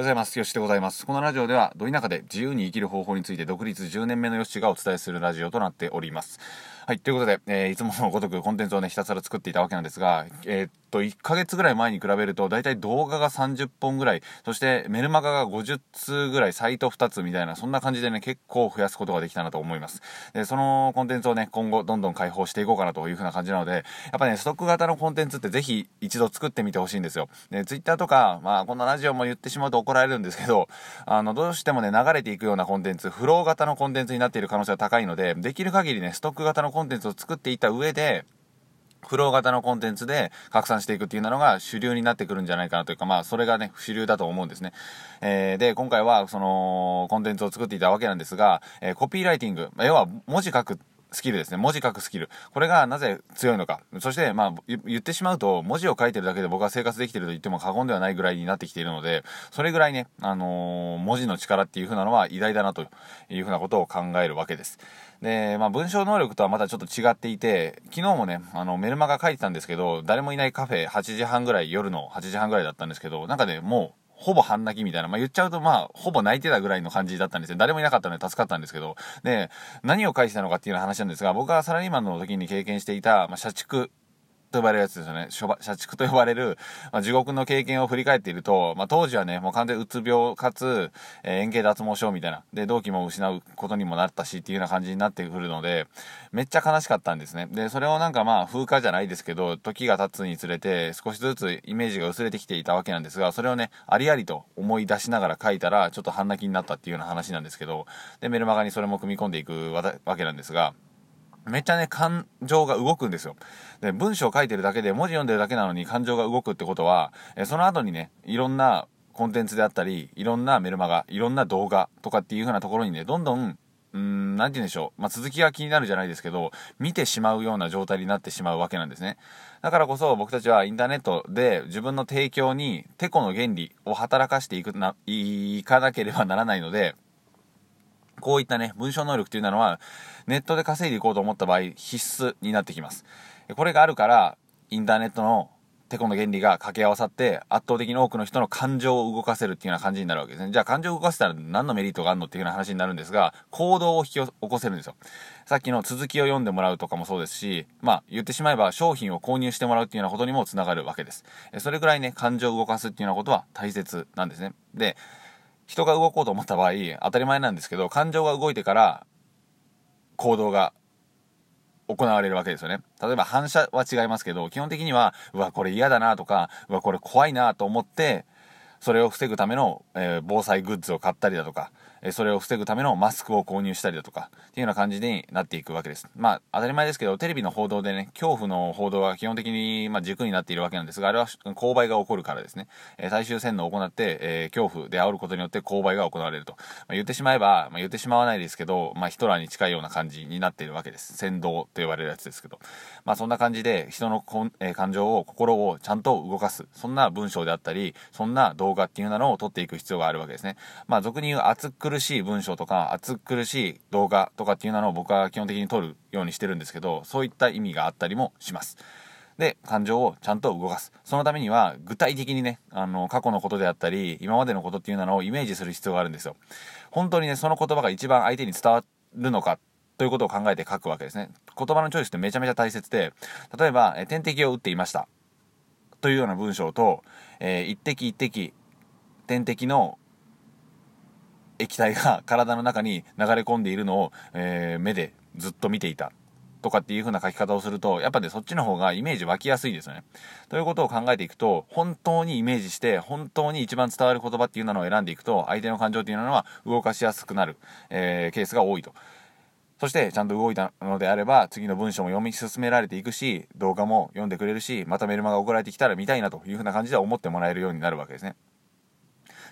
ございます。よしでございます。このラジオでは、ど田舎で自由に生きる方法について独立10年目のよしがお伝えするラジオとなっております。はい、ということで、えー、いつものごとくコンテンツをね、ひたすら作っていたわけなんですが、えー、っと、1ヶ月ぐらい前に比べると、だいたい動画が30本ぐらい、そしてメルマガが50通ぐらい、サイト2つみたいな、そんな感じでね、結構増やすことができたなと思います。で、そのコンテンツをね、今後どんどん開放していこうかなというふうな感じなので、やっぱね、ストック型のコンテンツってぜひ一度作ってみてほしいんですよ。で、Twitter とか、まあ、このラジオも言ってしまうと怒られるんですけど、あの、どうしてもね、流れていくようなコンテンツ、フロー型のコンテンツになっている可能性が高いので、できる限りね、ストック型のコンテンツコンテンツを作っていた上で、フロー型のコンテンツで拡散していくっていうのが主流になってくるんじゃないかなというか、まあ、それがね、主流だと思うんですね。えー、で、今回は、その、コンテンツを作っていたわけなんですが、えー、コピーライティング、要は文字書くスキルですね。文字書くスキル。これがなぜ強いのか。そして、まあ、言ってしまうと、文字を書いてるだけで僕は生活できてると言っても過言ではないぐらいになってきているので、それぐらいね、あのー、文字の力っていう風なのは偉大だなという風なことを考えるわけです。で、まあ、文章能力とはまたちょっと違っていて、昨日もね、あの、メルマガ書いてたんですけど、誰もいないカフェ8時半ぐらい、夜の8時半ぐらいだったんですけど、なんかね、もう、ほぼ半泣きみたいな。まあ、言っちゃうと、まあ、ほぼ泣いてたぐらいの感じだったんですよ。誰もいなかったので助かったんですけど。で、何を返したのかっていう話なんですが、僕はサラリーマンの時に経験していた、まあ、社畜と呼ばれるやつですよね。社畜と呼ばれる、まあ、地獄の経験を振り返っていると、まあ、当時はね、もう完全うつ病かつ、えー、円形脱毛症みたいな。で、同期も失うことにもなったしっていうような感じになってくるので、めっちゃ悲しかったんですね。で、それをなんかまあ、風化じゃないですけど、時が経つにつれて、少しずつイメージが薄れてきていたわけなんですが、それをね、ありありと思い出しながら書いたら、ちょっと半泣きになったっていうような話なんですけど、で、メルマガにそれも組み込んでいくわけなんですが、めっちゃね、感情が動くんですよ。で、文章を書いてるだけで、文字読んでるだけなのに感情が動くってことは、えその後にね、いろんなコンテンツであったり、いろんなメルマガ、いろんな動画とかっていう風なところにね、どんどん、うーん、なんて言うんでしょう。まあ、続きが気になるじゃないですけど、見てしまうような状態になってしまうわけなんですね。だからこそ僕たちはインターネットで自分の提供に、テコの原理を働かしていくな、いかなければならないので、こういったね、文章能力というのは、ネットで稼いでいこうと思った場合、必須になってきます。これがあるから、インターネットのテコの原理が掛け合わさって、圧倒的に多くの人の感情を動かせるっていうような感じになるわけですね。じゃあ感情を動かせたら何のメリットがあるのっていうような話になるんですが、行動を引き起こせるんですよ。さっきの続きを読んでもらうとかもそうですし、まあ言ってしまえば商品を購入してもらうっていうようなことにもつながるわけです。それぐらいね、感情を動かすっていうようなことは大切なんですね。で、人が動こうと思った場合、当たり前なんですけど、感情が動いてから行動が行われるわけですよね。例えば反射は違いますけど、基本的には、うわ、これ嫌だなとか、うわ、これ怖いなと思って、それを防ぐための、えー、防災グッズを買ったりだとか、えそれを防ぐためのマスクを購入したりだとか、っていうような感じになっていくわけです。まあ、当たり前ですけど、テレビの報道でね、恐怖の報道が基本的に、まあ、軸になっているわけなんですが、あれは勾配が起こるからですね。え、最終洗脳を行って、え、恐怖で煽ることによって勾配が行われると。まあ、言ってしまえば、まあ、言ってしまわないですけど、まあ、ヒトラーに近いような感じになっているわけです。先導と呼ばれるやつですけど。まあ、そんな感じで、人のこん、え、感情を、心をちゃんと動かす。そんな文章であったり、そんな動画っていうのを撮っていく必要があるわけですね。まあ、俗に言う熱苦しい文章とか、暑苦しい動画とかっていうのを僕は基本的に撮るようにしてるんですけどそういった意味があったりもします。で感情をちゃんと動かす。そのためには具体的にねあの過去のことであったり今までのことっていうのをイメージする必要があるんですよ。本当にねその言葉が一番相手に伝わるのかということを考えて書くわけですね。言葉のチョイスってめちゃめちゃ大切で例えば、え点滴を打っていました。というような文章と、えー、一滴一滴点滴の液体が体の中に流れ込んでいるのを、えー、目でずっと見ていた。とかっていう風な書き方をすると、やっぱね、そっちの方がイメージ湧きやすいですよね。ということを考えていくと、本当にイメージして、本当に一番伝わる言葉っていうのを選んでいくと、相手の感情っていうのは動かしやすくなる、えー、ケースが多いと。そして、ちゃんと動いたのであれば、次の文章も読み進められていくし、動画も読んでくれるし、またメルマが送られてきたら見たいなという風な感じで思ってもらえるようになるわけですね。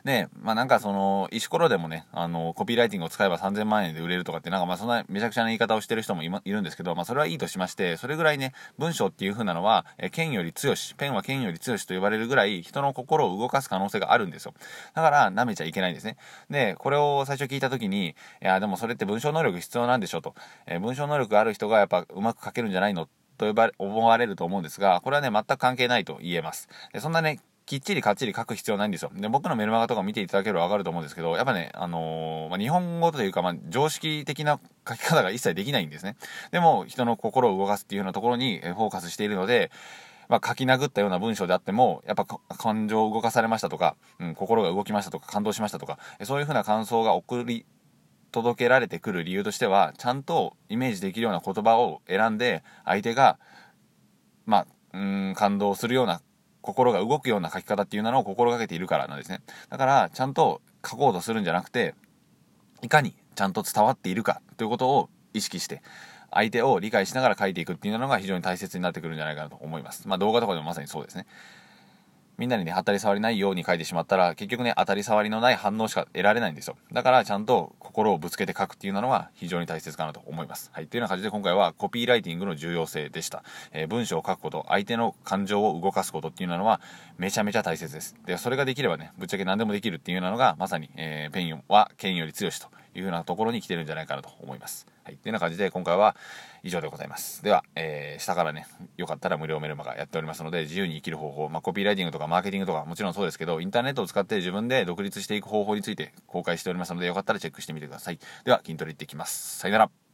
で、まあなんかその、石ころでもね、あの、コピーライティングを使えば3000万円で売れるとかって、なんかまあそんなめちゃくちゃな言い方をしてる人もい,、ま、いるんですけど、まあそれはいいとしまして、それぐらいね、文章っていう風なのは、え剣より強し、ペンは剣より強しと呼ばれるぐらい、人の心を動かす可能性があるんですよ。だから、舐めちゃいけないんですね。で、これを最初聞いた時に、いや、でもそれって文章能力必要なんでしょと。え文章能力ある人がやっぱうまく書けるんじゃないのと呼ばれ、思われると思うんですが、これはね、全く関係ないと言えます。でそんなね、きっちりかっちり書く必要ないんですよ。で、僕のメルマガとか見ていただければわかると思うんですけど、やっぱね、あのー、まあ、日本語というか、まあ、常識的な書き方が一切できないんですね。でも、人の心を動かすっていうようなところにフォーカスしているので、まあ、書き殴ったような文章であっても、やっぱ感情を動かされましたとか、うん、心が動きましたとか、感動しましたとか、そういうふうな感想が送り届けられてくる理由としては、ちゃんとイメージできるような言葉を選んで、相手が、まあ、うん、感動するような、心が動くような書き方っていうのを心がけているからなんですね。だから、ちゃんと書こうとするんじゃなくて、いかにちゃんと伝わっているかということを意識して、相手を理解しながら書いていくっていうのが非常に大切になってくるんじゃないかなと思います。まあ動画とかでもまさにそうですね。みんなにね、当たり障りないように書いてしまったら、結局ね、当たり障りのない反応しか得られないんですよ。だから、ちゃんと心をぶつけて書くっていうのは非常に大切かなと思います。はい。というような感じで今回はコピーライティングの重要性でした。えー、文章を書くこと、相手の感情を動かすことっていうのはめちゃめちゃ大切です。で、それができればね、ぶっちゃけ何でもできるっていうのが、まさに、えー、ペンは剣より強しというふうなところに来てるんじゃないかなと思います。はい。というような感じで今回は以上でございます。では、えー、下からね、よかったら無料メルマガやっておりますので、自由に生きる方法、まあ、コピーライティングとかマーケティングとかもちろんそうですけど、インターネットを使って自分で独立していく方法について公開しておりますので、よかったらチェックしてみてください。では、筋トレ行ってきます。さよなら。